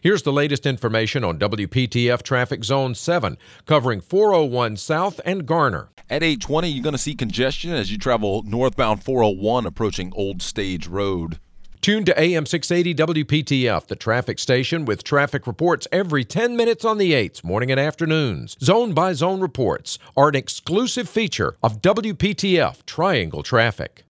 Here's the latest information on WPTF Traffic Zone 7, covering 401 South and Garner. At 820, you're going to see congestion as you travel northbound 401 approaching Old Stage Road. Tune to AM 680 WPTF, the traffic station with traffic reports every 10 minutes on the 8s, morning and afternoons. Zone by zone reports are an exclusive feature of WPTF Triangle Traffic.